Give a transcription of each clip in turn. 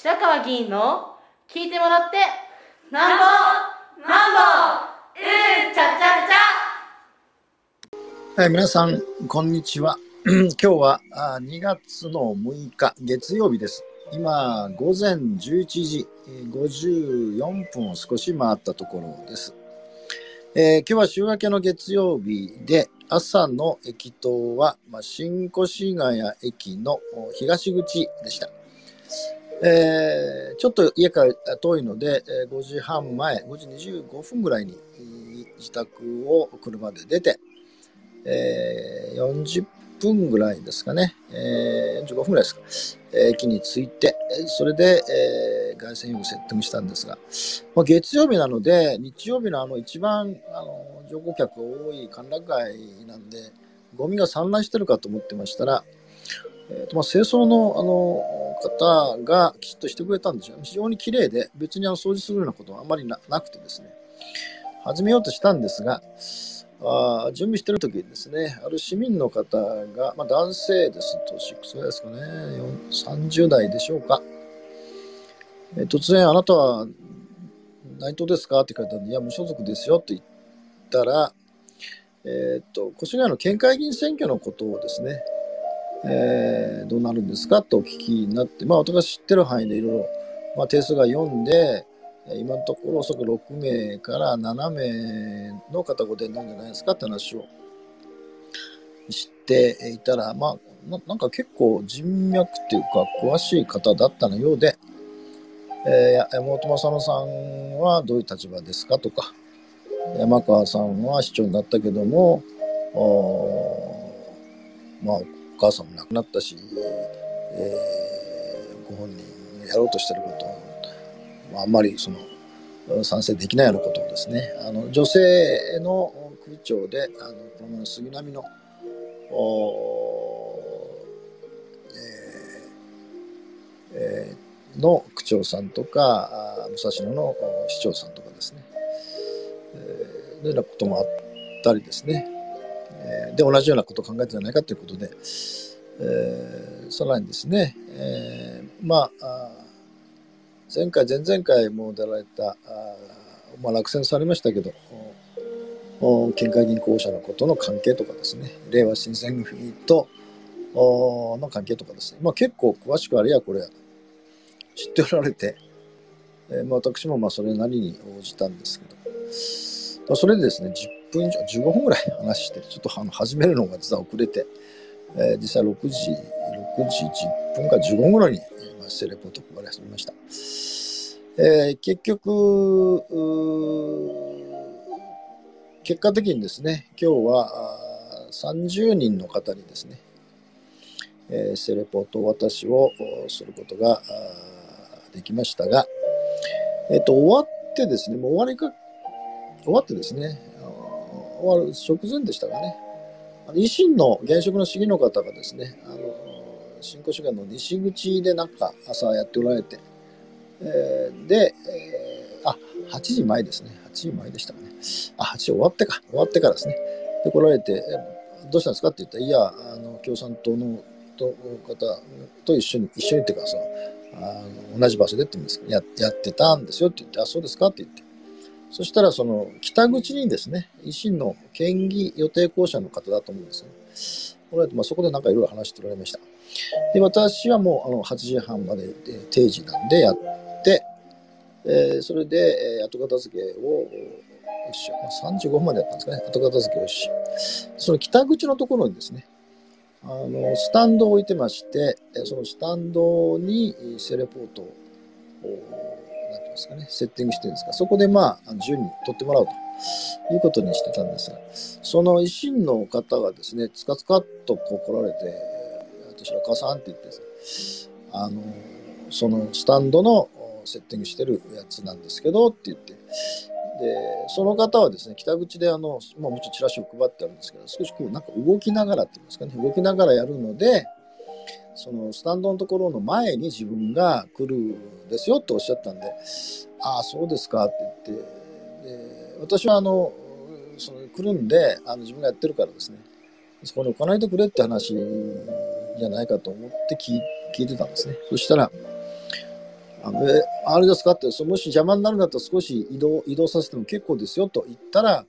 白川議員の聞いてもらってなんぼなんぼうんちゃちゃちゃ。はい皆さんこんにちは。今日は2月の6日月曜日です。今午前11時54分を少し回ったところです、えー、今日は週明けの月曜日で朝の駅頭は、まあ、新越谷駅の東口でした。えー、ちょっと家から遠いので、え5時半前、5時25分ぐらいに自宅を車で出て、えー、40分ぐらいですかね、えー、45分ぐらいですか、え駅に着いて、それで、えー、凱旋用をセッティングしたんですが、まあ、月曜日なので、日曜日のあの一番あの乗降客が多い歓楽街なんで、ゴミが散乱してるかと思ってましたら、えーとまあ、清掃のあの方がきちっとしてくれたんですよ。非常に綺麗で、別にあの掃除するようなことはあまりなくてですね、始めようとしたんですが、あ準備してる時にですね、ある市民の方が、まあ、男性です、年くらいですかね、30代でしょうか。え、突然、あなたは内藤ですか？って聞かれたんで、いや、無所属ですよって言ったら、えっ、と、越谷の県会議員選挙のことをですね、えー、どうなるんですかとお聞きになって、まあ、私が知ってる範囲でいろいろ、まあ、定数が読んで、今のところおそらく6名から7名の方ご出なんじゃないですかって話を知っていたら、まあ、なんか結構人脈っていうか詳しい方だったのようで、えー、山本正野さんはどういう立場ですかとか、山川さんは市長になったけども、まあ、お母さんも亡くなったし、えー、ご本人やろうとしてることまあ、んまりその賛成できないようなことをですね。あの女性の区長であのこの杉並のえーえー、の区長さんとか武蔵野の市長さんとかですね、えー、のようなこともあったりですね。えで、同じようなことを考えてるんじゃないかということで、えー、さらにですね、えー、まあ、前回、前々回も出られた、あまあ、落選されましたけど、県会銀行社のことの関係とかですね、令和新選組との関係とかですね、まあ、結構詳しくあれやこれや知っておられて、えーまあ、私もまあそれなりに応じたんですけど、まそれでですね、分以上、15分ぐらい話して、ちょっとあの始めるのが実は遅れて、えー、実際6時、6時10分か15分ぐらいに、えー、セレポート配り始めました。えー、結局、結果的にですね、今日は30人の方にですね、えー、セレポート渡しをすることができましたが、えっ、ー、と、終わってですね、もう終わりか、終わってですね、終わる直前でしたかね。あの維新の現職の市議の方がですね、あの新興主義の西口でなんか朝やっておられて、えー、で、えー、あ、8時前ですね。8時前でしたかね。あ、8時終わってか。終わってからですね。で、来られて、どうしたんですかって言ったら、いや、あの、共産党のと方と一緒に、一緒にっていうか、その、あの同じ場所でって言うんですややってたんですよって言って、あ、そうですかって言って、そしたら、その、北口にですね、維新の県議予定校舎の方だと思うんですね。これまあ、そこでなんかいろいろ話しておられました。で、私はもう、あの、8時半まで定時なんでやって、えー、それで、えー、後片付けを、しまあ、35分までやったんですかね、後片付けをし、その北口のところにですね、あの、スタンドを置いてまして、そのスタンドにセレポートをですかね、セッティングしてるんですが、そこでまあ、順に取ってもらうと。いうことにしてたんですが、その維新の方がですね、つかつかっとこう来られて、私ら母さんって言ってあの、そのスタンドのセッティングしてるやつなんですけどって言って、で、その方はですね、北口であの、まあ、もちろんチラシを配ってあるんですけど、少しこう、なんか動きながらっていうんですかね、動きながらやるので、そのスタンドのところの前に自分が来るですよっておっしゃったんで、ああ、そうですかって言って、で私はあの、その来るんであの自分がやってるからですね、そこに置かないでくれって話じゃないかと思って聞聞いてたんですね。そしたら、あのあれですかってそもし邪魔になるんだったら少し移動移動させても結構ですよと言ったら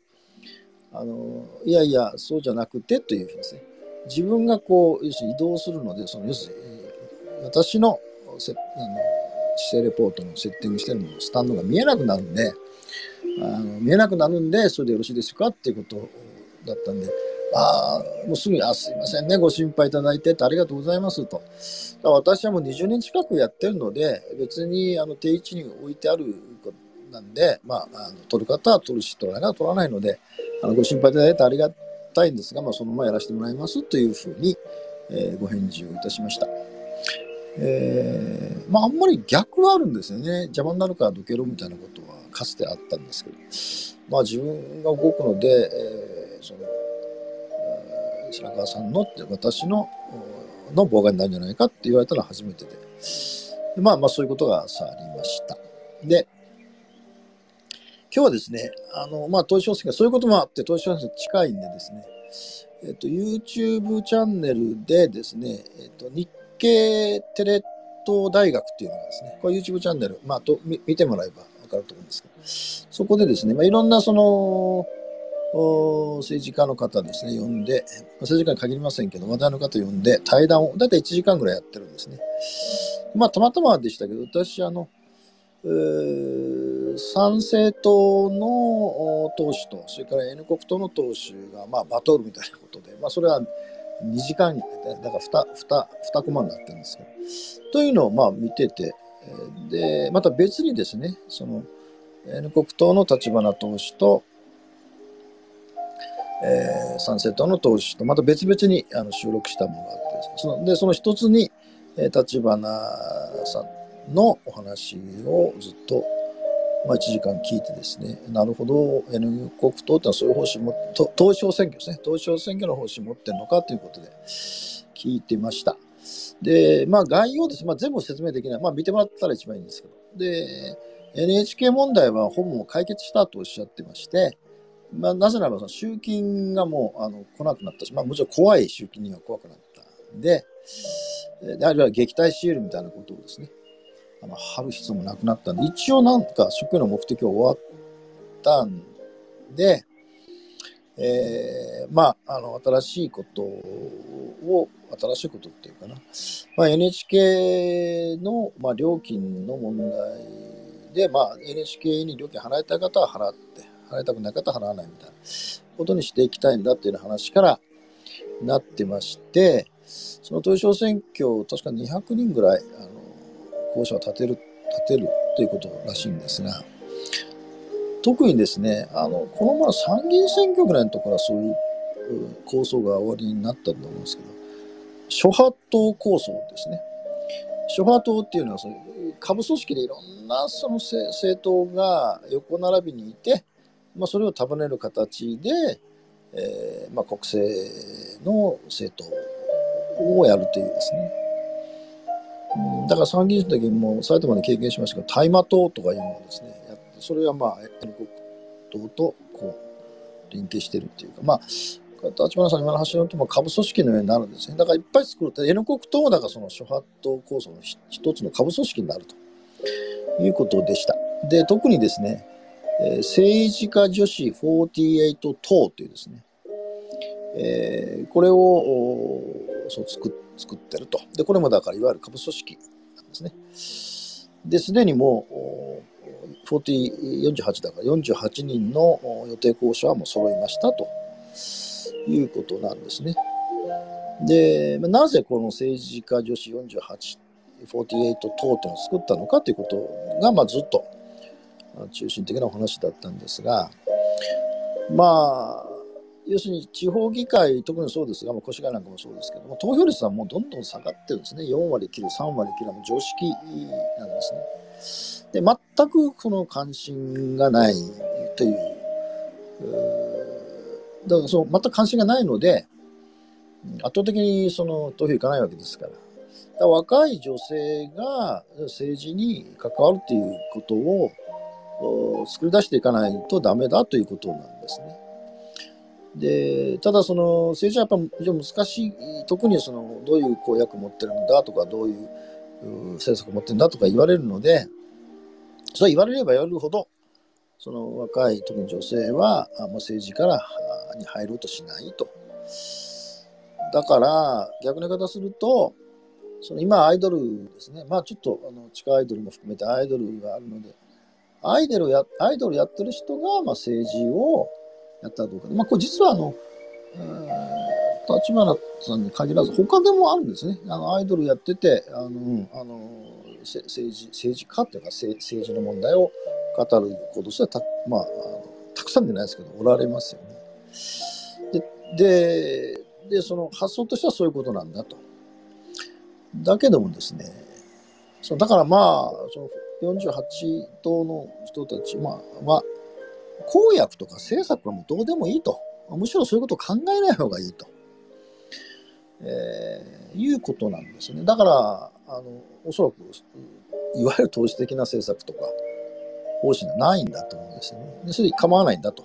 あのいやいやそうじゃなくてというふうにですね自分がこう要するに移動するのでその要するに私のせあの姿勢レポートのセッティングしてるのスタンドが見えなくなるんであの見えなくなるんでそれでよろしいですかっていうことだったんでああ、もうすぐに、あ、すいませんね、ご心配いただいててありがとうございますと。私はもう20年近くやってるので、別にあの定位置に置いてあるなんで、まあ、あの取る方は取るし、取らない方は取らないので、あのご心配いただいてありがとうたいんですが、まあ、そのままやらせてもらいますというふうに、えー、ご返事をいたしました。えー、まあ、あんまり逆はあるんですよね。邪魔になるからどけろみたいなことはかつてあったんですけど、まあ、自分が動くので、えー、その白川さんのって私のの妨害になるんじゃないかって言われたのは初めてで。まあまあそういうことがさありました。で、今日はですね、あの、まあ、東証がそういうこともあって、東証線近いんでですね、えっと、YouTube チャンネルでですね、えっと、日経テレ東大学っていうのがですね、これ YouTube チャンネル、まあ、と見てもらえばわかると思うんですけど、そこでですね、まあ、いろんなその、政治家の方ですね、呼んで、政治家に限りませんけど、話題の方呼んで、対談を、だいたい1時間ぐらいやってるんですね。まあ、たまたまでしたけど、私、あの、えー、参政党の党首と、それから N 国党の党首が、まあ、バトルみたいなことで、まあ、それは2時間、だから 2, 2, 2コマになってるんですけど、というのを、まあ、見てて、で、また別にですね、その、N 国党の立花党首と、えー、参政党の党首とまた別々にあの収録したものがあってそのでその一つに、立花さんのお話をずっと、まあ、1時間聞いてですねなるほど N 国党ってのはそういう方針も党首選挙ですね。党首選挙の方針持ってるのかということで聞いてました。でまあ概要です、まあ、全部説明できない。まあ見てもらったら一番いいんですけど。で NHK 問題はほぼ解決したとおっしゃってまして、まあ、なぜならば集金がもうあの来なくなったし、まあ、もちろん怖い集金には怖くなったんで、であるいは撃退シールみたいなことをですね、あの貼る必要もなくなったんで、一応なんか職員の目的は終わったんで、えー、まあ、あの、新しいことを、新しいことっていうかな、まあ、NHK の、まあ、料金の問題で、まあ、NHK に料金払いたい方は払って、払いたくない方は払わないみたいなことにしていきたいんだっていう話からなってまして、その東証選挙、確か200人ぐらい、あの、候補者を立てる、立てるということらしいんですが、特にですね、あの、この前参議院選挙ぐらいのところはそういう構想が終わりになったと思うんですけど、諸派党構想ですね。諸派党っていうのはその下部組織でいろんなその政党が横並びにいて、まあ、それを束ねる形で、えーまあ、国政の政党をやるというですね。だから参議院の時にも埼玉で経験しましたけど、大麻党とかいうのをですね、やってそれはまあ、N 国党とこう連携してるっていうか、まあ、立花さん今の話のとも下部組織のようになるんですね。だからいっぱい作ると、N 国党もだからその諸派党構想の一つの下部組織になるということでした。で、特にですね、えー、政治家女子48党というですね、えー、これをそう作作ってると。で、これもだからいわゆる下部組織なんですね。で、すでにもう40 48だから48人の予定候補者はもう揃いましたということなんですね。で、なぜこの政治家女子48、48党っていうのを作ったのかということが、まあ、ずっと中心的なお話だったんですが、まあ、要するに地方議会、特にそうですが、まあ、越谷なんかもそうですけども、投票率はもうどんどん下がってるんですね。4割切る、3割切る常識なんですね。で、全くこの関心がないという、だからそう、全く関心がないので、圧倒的にその投票いかないわけですから。から若い女性が政治に関わるということを作り出していかないとダメだということなんです。でただその政治はやっぱ非常に難しい特にそのどういう公約持ってるんだとかどういう政策持ってるんだとか言われるので、それ言われれば言われるほど、その若い、特に女性は、もう政治からに入ろうとしないと。だから、逆の言い方すると、その今アイドルですね。まあちょっとあの地下アイドルも含めてアイドルがあるので、アイドルや、アイドルやってる人が、まあ、政治をやったらどうか。まあこれ実はあの、立花さんに限らず他でもあるんですね。あのアイドルやってて、あの、あの政治政治家っていうか政治の問題を語る子としてはた,、まあ、たくさんでないですけどおられますよね。でででその発想としてはそういうことなんだと。だけどもですねそうだからまあその48党の人たち、まあ、は公約とか政策はもうどうでもいいと。むしろそういうことを考えない方がいいと。えー、いうことなんですね。だから、あの、おそらく、いわゆる投資的な政策とか、方針がないんだと思うんですよね。それで構わないんだと。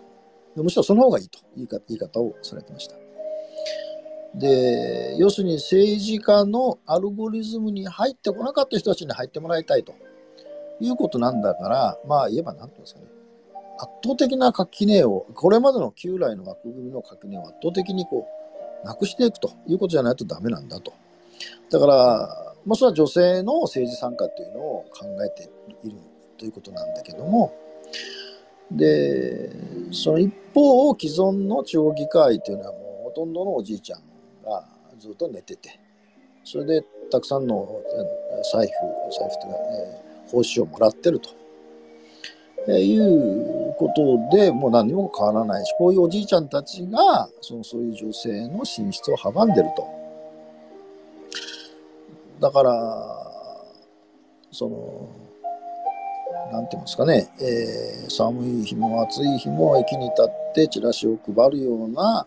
むしろその方がいいという言い方をされてました。で、要するに政治家のアルゴリズムに入ってこなかった人たちに入ってもらいたいということなんだから、まあ言えば何て言うんですかね。圧倒的な垣根を、これまでの旧来の枠組みの垣根を圧倒的にこう、なくしていくということじゃないとダメなんだと。だから、まあ、それは女性の政治参加というのを考えているということなんだけども、で、その一方、既存の地方議会というのはもうほとんどのおじいちゃんがずっと寝てて、それでたくさんの財布、財布というか、えー、報酬をもらってると。えいうことでもう何にも変わらないし、こういうおじいちゃんたちが、そのそういう女性の進出を阻んでると。だから、その、なんて言いますかね、えー、寒い日も暑い日も駅に立ってチラシを配るような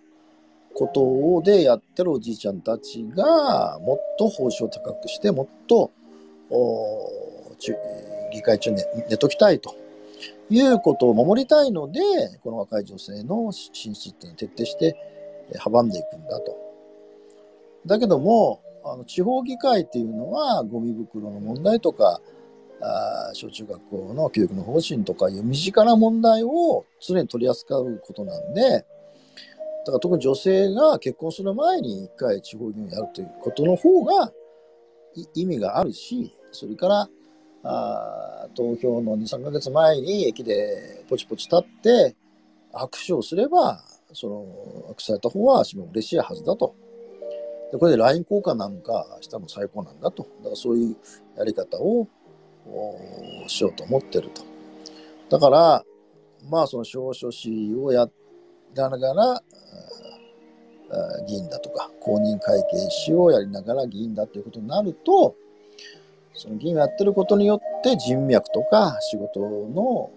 ことをでやってるおじいちゃんたちが、もっと報酬を高くして、もっと、お議会中に寝ときたいと。いうことを守りたいので、この若い女性の進出っていうのを徹底して阻んでいくんだと。だけども、あの地方議会っていうのは、ゴミ袋の問題とか、あ小中学校の教育の方針とかいう身近な問題を常に取り扱うことなんで、だから特に女性が結婚する前に一回地方議員をやるということの方が意味があるし、それからあ投票の2、3ヶ月前に駅でポチポチ立って握手をすれば、その握手された方は私も嬉しいはずだと。でこれで LINE 交換なんかしたの最高なんだと。だからそういうやり方をしようと思ってると。だから、まあその証書士をやらながら、議員だとか公認会計士をやりながら議員だということになると、その議員をやってることによって人脈とか仕事の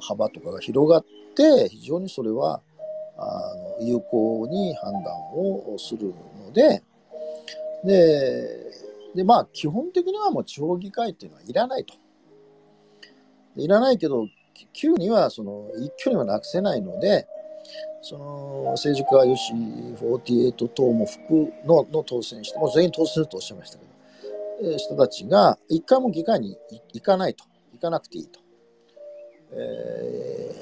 幅とかが広がって非常にそれはあの有効に判断をするのでででまあ基本的にはもう地方議会っていうのはいらないと。いらないけど急にはその一挙にはなくせないのでその政治家よし48党も副のの当選してもう全員当選するとおっしゃいましたけど人たちが一回も議会に行かないと。行かなくていいと。え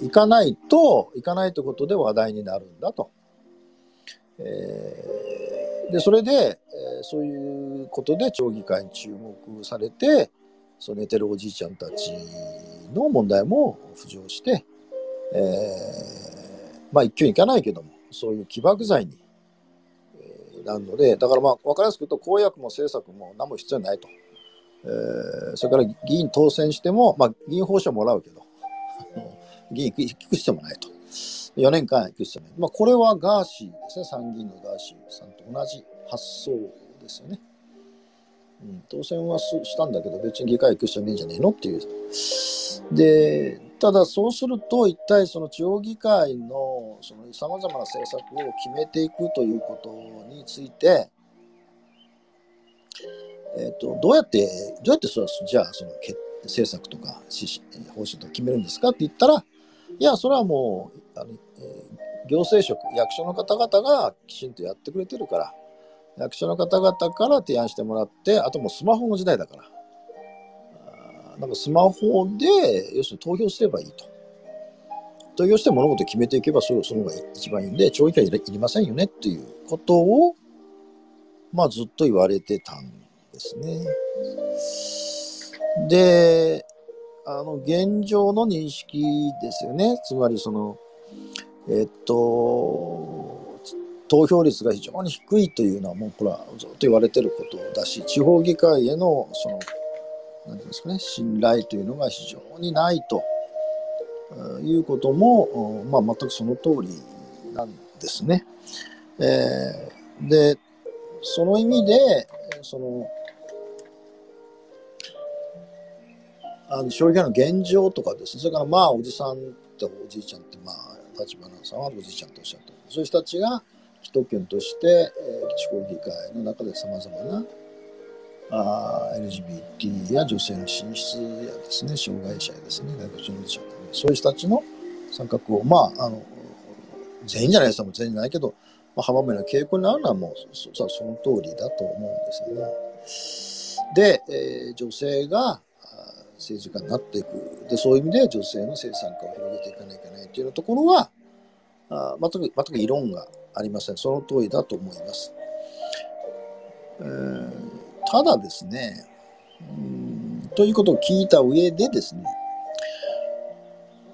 ー、行かないと、行かないということで話題になるんだと。えー、で、それで、えー、そういうことで町議会に注目されて、その寝てるおじいちゃんたちの問題も浮上して、えー、まあ一挙に行かないけども、そういう起爆剤になので、だからまあ分かりやすく言うと、公約も政策も何も必要ないと。えー、それから議員当選しても、まあ、議員報酬もらうけど、議員行く必要もないと。4年間行く必要ない。まあ、これはガーシーですね、参議院のガーシーさんと同じ発想ですよね。うん、当選はしたんだけど、別に議会行く必要ないんじゃねえの？っていう。で、ただそうすると、一体その地方議会のさまざまな政策を決めていくということについて、えーと、どうやって、どうやってそじゃあその政策とか方針とか決めるんですかって言ったら、いや、それはもうあの、え、行政職、役所の方々がきちんとやってくれてるから、役所の方々から提案してもらって、あともうスマホの時代だから。なんかスマホで、要するに投票すればいいと。投票して物事を決めていけばそその方が一番いいんで、長期間いりいりませんよねっていうことを、まあずっと言われてたんですね。で、あの、現状の認識ですよね。つまりその、えっと、投票率が非常に低いというのはもうこれはずっと言われてることだし、地方議会へのその、なんていうんですかね、信頼というのが非常にないということも、まあ、全くその通りなんですね。えーで、その意味で、その、あの消費の現状とかですね、それからまあおじさんっておじいちゃんってまあ立花さんはおじいちゃんとおっしゃった。そういう人たちが既得権として、えー地方議会の中でさまざまなあ LGBT や女性の進出やですね、障害者やですね、外国人者そういう人たちの参画を、まあ、あの、全員じゃないです、も全員じゃないけど、まあ、阻むような傾向にあるのはもうそそその通りだと思うんですよね。で、えー女性が政治家になっていく。で、そういう意味で女性の生産化を広げていかなきゃいけないというところは、あ全く、全く異論がありません。その通りだと思います。えーただですね、うんということを聞いた上でですね、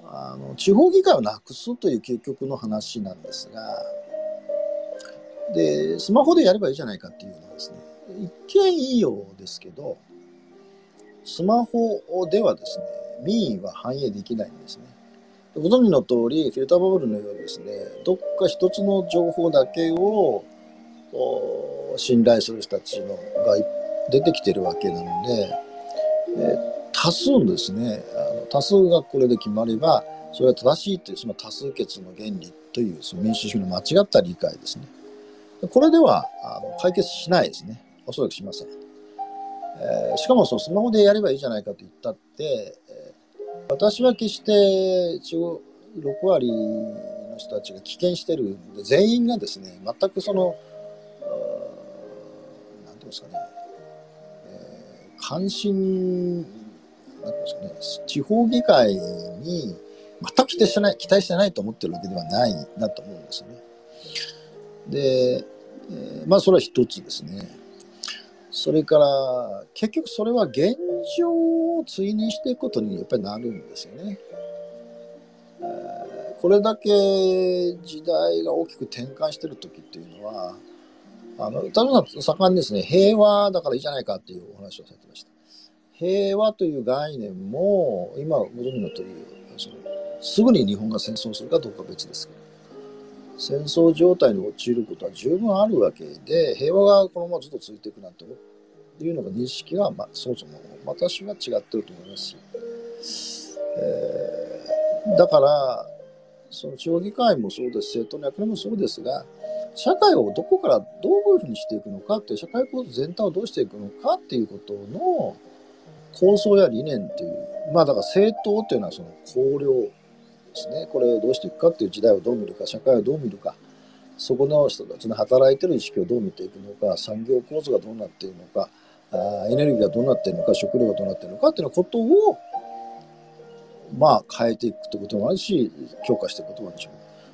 あの地方議会をなくすという究極の話なんですが、で、スマホでやればいいじゃないかっていうのはですね、一見いいようですけど、スマホではですね、民意は反映できないんですね。ご存知の通り、フィルターバブルのようにですね、どっか一つの情報だけを信頼する人たちのが出てきてるわけなので、えー多数ですね、あの多数がこれで決まれば、それは正しいという、その多数決の原理というその民主主義の間違った理解ですね。これではあの解決しないですね。おそらくしません。えーしかもそのスマホでやればいいじゃないかと言ったって、えー私は決して中国6割の人たちが棄権してるんで、全員がですね、全くその、あーなんていうんですかね、関心、なんですかね、地方議会に全く期待してない、期待してないと思ってるわけではないなと思うんですね。で、えーまあそれは一つですね。それから、結局それは現状を追認していくことにやっぱりなるんですよね。これだけ時代が大きく転換してる時っていうのは、あの、田中さん盛んにですね、平和だからいいじゃないかっていうお話をされてました。平和という概念も、今ご存知の通り、そのすぐに日本が戦争するかどうか別ですけど、戦争状態に陥ることは十分あるわけで、平和がこのままずっと続いていくなんていうのが認識は、まあ、そもそも私は違ってると思いますし、えーだから、その地方議会もそうです、政党の役割もそうですが、社会をどこからどういうふうにしていくのかっていう、社会構造全体をどうしていくのかっていうことの構想や理念っていう、まあだから政党っていうのはその綱領ですね、これをどうしていくかっていう時代をどう見るか、社会をどう見るか、そこの人たちの働いてる意識をどう見ていくのか、産業構造がどうなっているのか、あエネルギーがどうなっているのか、食料がどうなっているのかっていうようなことを、まあ変えていくってこともあるし、強化していくこともあるでしょ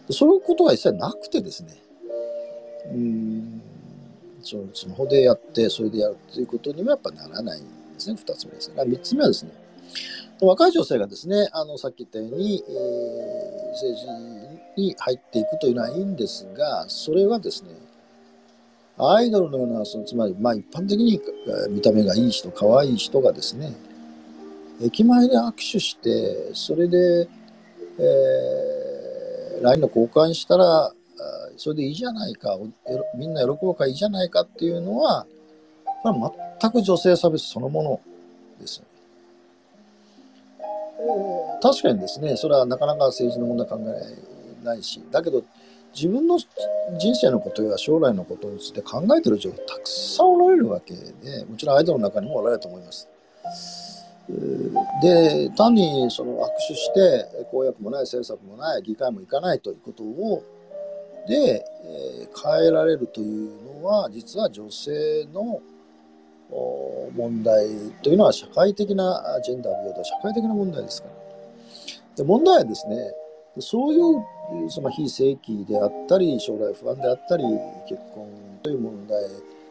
う。そういうことが一切なくてですね、うん、そのスマホでやって、それでやるっていうことにはやっぱならないんですね、二つ目ですね。三つ目はですね、若い女性がですね、あの、さっき言ったように、えー政治に入っていくというのはいいんですが、それはですね、アイドルのような、そのつまり、まあ一般的に見た目がいい人、可愛い人がですね、駅前で握手して、それで、えー LINE の交換したら、それでいいじゃないか、みんな喜ぶかいいじゃないかっていうのは、これは全く女性差別そのものです。確かにですね、それはなかなか政治の問題考えないし、だけど自分の人生のことや将来のことについて考えてる女性たくさんおられるわけで、もちろんアイドルの中にもおられると思います。で、単にその握手して、公約もない、政策もない、議会も行かないということを、で、えー変えられるというのは実は女性の問題というのは社会的なジェンダー平等社会的な問題ですから。で問題はですねそういうその非正規であったり将来不安であったり結婚という問題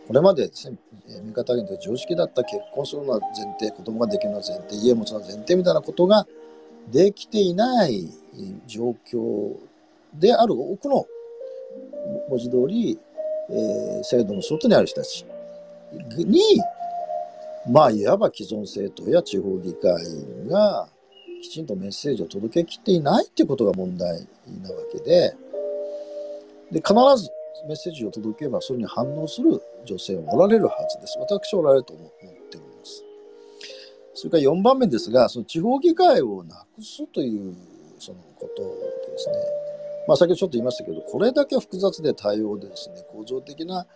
これまでですね見方にと常識だった結婚するのは前提子供ができるのは前提家持つのは前提みたいなことができていない状況である多くの文字通り、えー、制度の外にある人たちにまあいわば既存政党や地方議会がきちんとメッセージを届けきっていないっていうことが問題なわけでで必ずメッセージを届けばそれに反応する女性はおられるはずです。私はおられると思っております。それから4番目ですが、その地方議会をなくすというそのことですね。まあ、先ほどちょっと言いましたけど、これだけ複雑で多様でですね、構造的な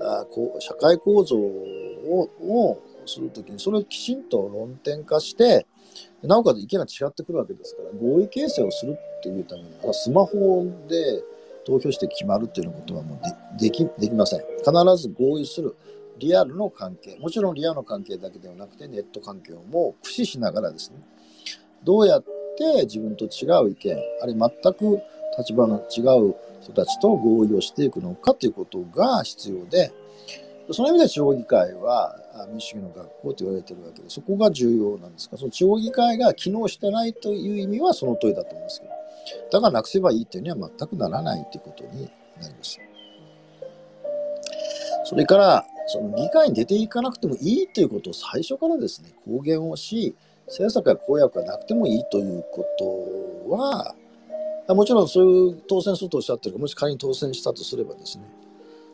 あこう社会構造ををするときに、それをきちんと論点化して、なおかつ意見が違ってくるわけですから、合意形成をするっていうためには、スマホで投票して決まるっていうことはもうできできません。必ず合意する。リアルの関係。もちろんリアルの関係だけではなくて、ネット環境も駆使しながらですね、どうやって自分と違う意見、あるいは全く立場の違う人たちと合意をしていくのかということが必要で、その意味で地方議会は民主主義の学校と言われているわけで、そこが重要なんですが、その地方議会が機能してないという意味はその通りだと思いますけど、だからなくせばいいというには全くならないということになります。それから、その議会に出ていかなくてもいいということを最初からですね、公言をし、政策や公約がなくてもいいということは、もちろんそういう当選するとおっしゃってるもし仮に当選したとすればですね、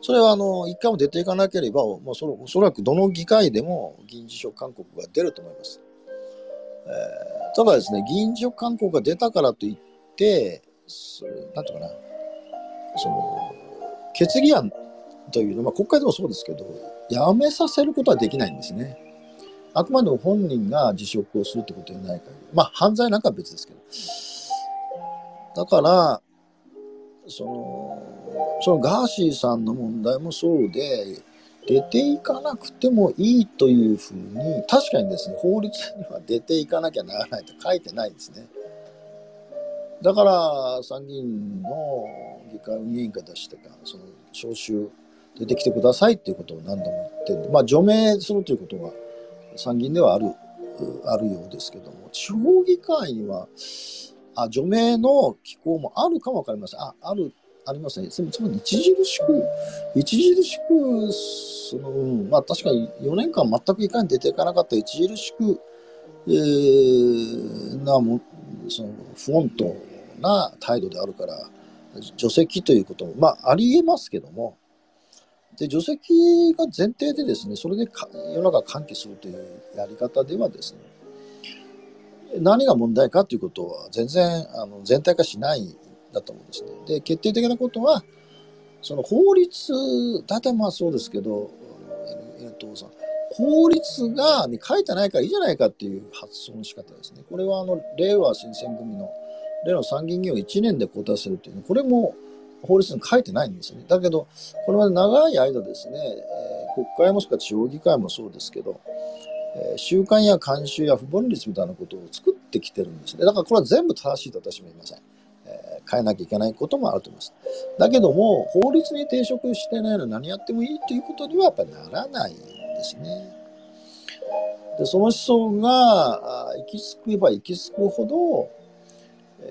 それはあの一回も出ていかなければ、もうそおそらくどの議会でも議員辞職勧告が出ると思います。えー、ただですね、議員辞職勧告が出たからといって、そなんていうかな、その、決議案というのは、国会でもそうですけど、やめさせることはできないんですね。あくまでも本人が辞職をするってことではないから。まあ、犯罪なんかは別ですけど。だから、その、そのガーシーさんの問題もそうで、出ていかなくてもいいというふうに、確かにですね、法律には出ていかなきゃならないと書いてないですね。だから参議院の議会運営委員会出してか、その招集出てきてくださいっていうことを何度も言ってまあ除名するということが参議院ではある、あるようですけども、地方議会には、あ除名の機構もあるかもわかりません。あ、ある、ありますね。つまり、著しく、著しく、その、まあ確かに4年間全く議会に出ていかなかった著しく、えー、なも、その、フォントな態度であるから、除籍ということも、まあありえますけども、で除籍が前提でですね、それで世の中喚起するというやり方ではですね、何が問題かということは全然あの全体化しないだと思うんですね。で、決定的なことは、その法律、大体まあそうですけど、えっとさ、法律がに書いてないからいいじゃないかっていう発想の仕方ですね。これはあの令和新選組の例の参議院議員を1年で交代するという、これも法律に書いてないんですよね。だけど、これまで長い間ですね、えー、国会もしくは地方議会もそうですけど、え、習慣や慣習や不分率みたいなことを作ってきてるんですね。だからこれは全部正しいと私も言いません。えー、変えなきゃいけないこともあると思います。だけども、法律に抵触してないのに何やってもいいということにはやっぱりならないんですね。で、その思想が行き着けば行き着くほど、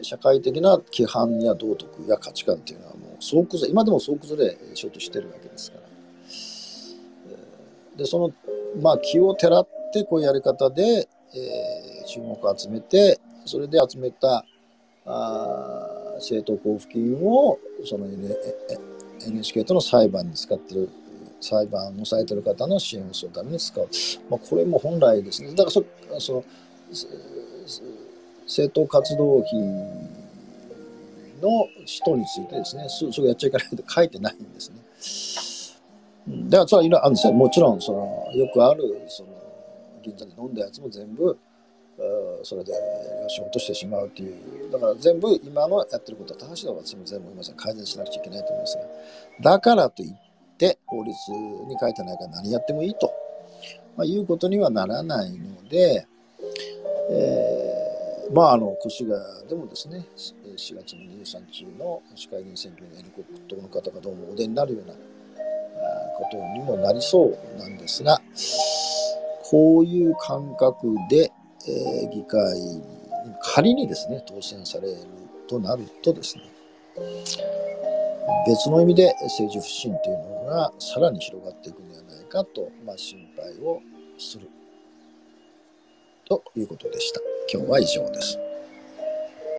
社会的な規範や道徳や価値観っていうのはもう総崩れ今でも総崩れしようとしてるわけですからでそのまあ気をてらってこういうやり方で、えー、注目を集めてそれで集めたあ政党交付金をその NHK との裁判に使ってる裁判をされてる方の支援をするために使う、まあ、これも本来ですねだからそその政党活動費の人についてですね、すぐやっちゃいけないと書いてないんですね。だからそれはいろいろあるんですよ。もちろん、その、よくある、その、銀座で飲んだやつも全部、それで仕事してしまうっていう。だから全部今のやってることは正しいのは私も全部皆さん改善しなくちゃいけないと思いますが。だからといって法律に書いてないから何やってもいいと、まあ、いうことにはならないので、えー、まああの越谷でもですね4月の23日の市会議員選挙にエリコプトの方がどうもお出になるようなことにもなりそうなんですがこういう感覚で、えー、議会に仮にですね当選されるとなるとですね別の意味で政治不信というのがさらに広がっていくんではないかと、まあ、心配をするということでした。今日は以上です。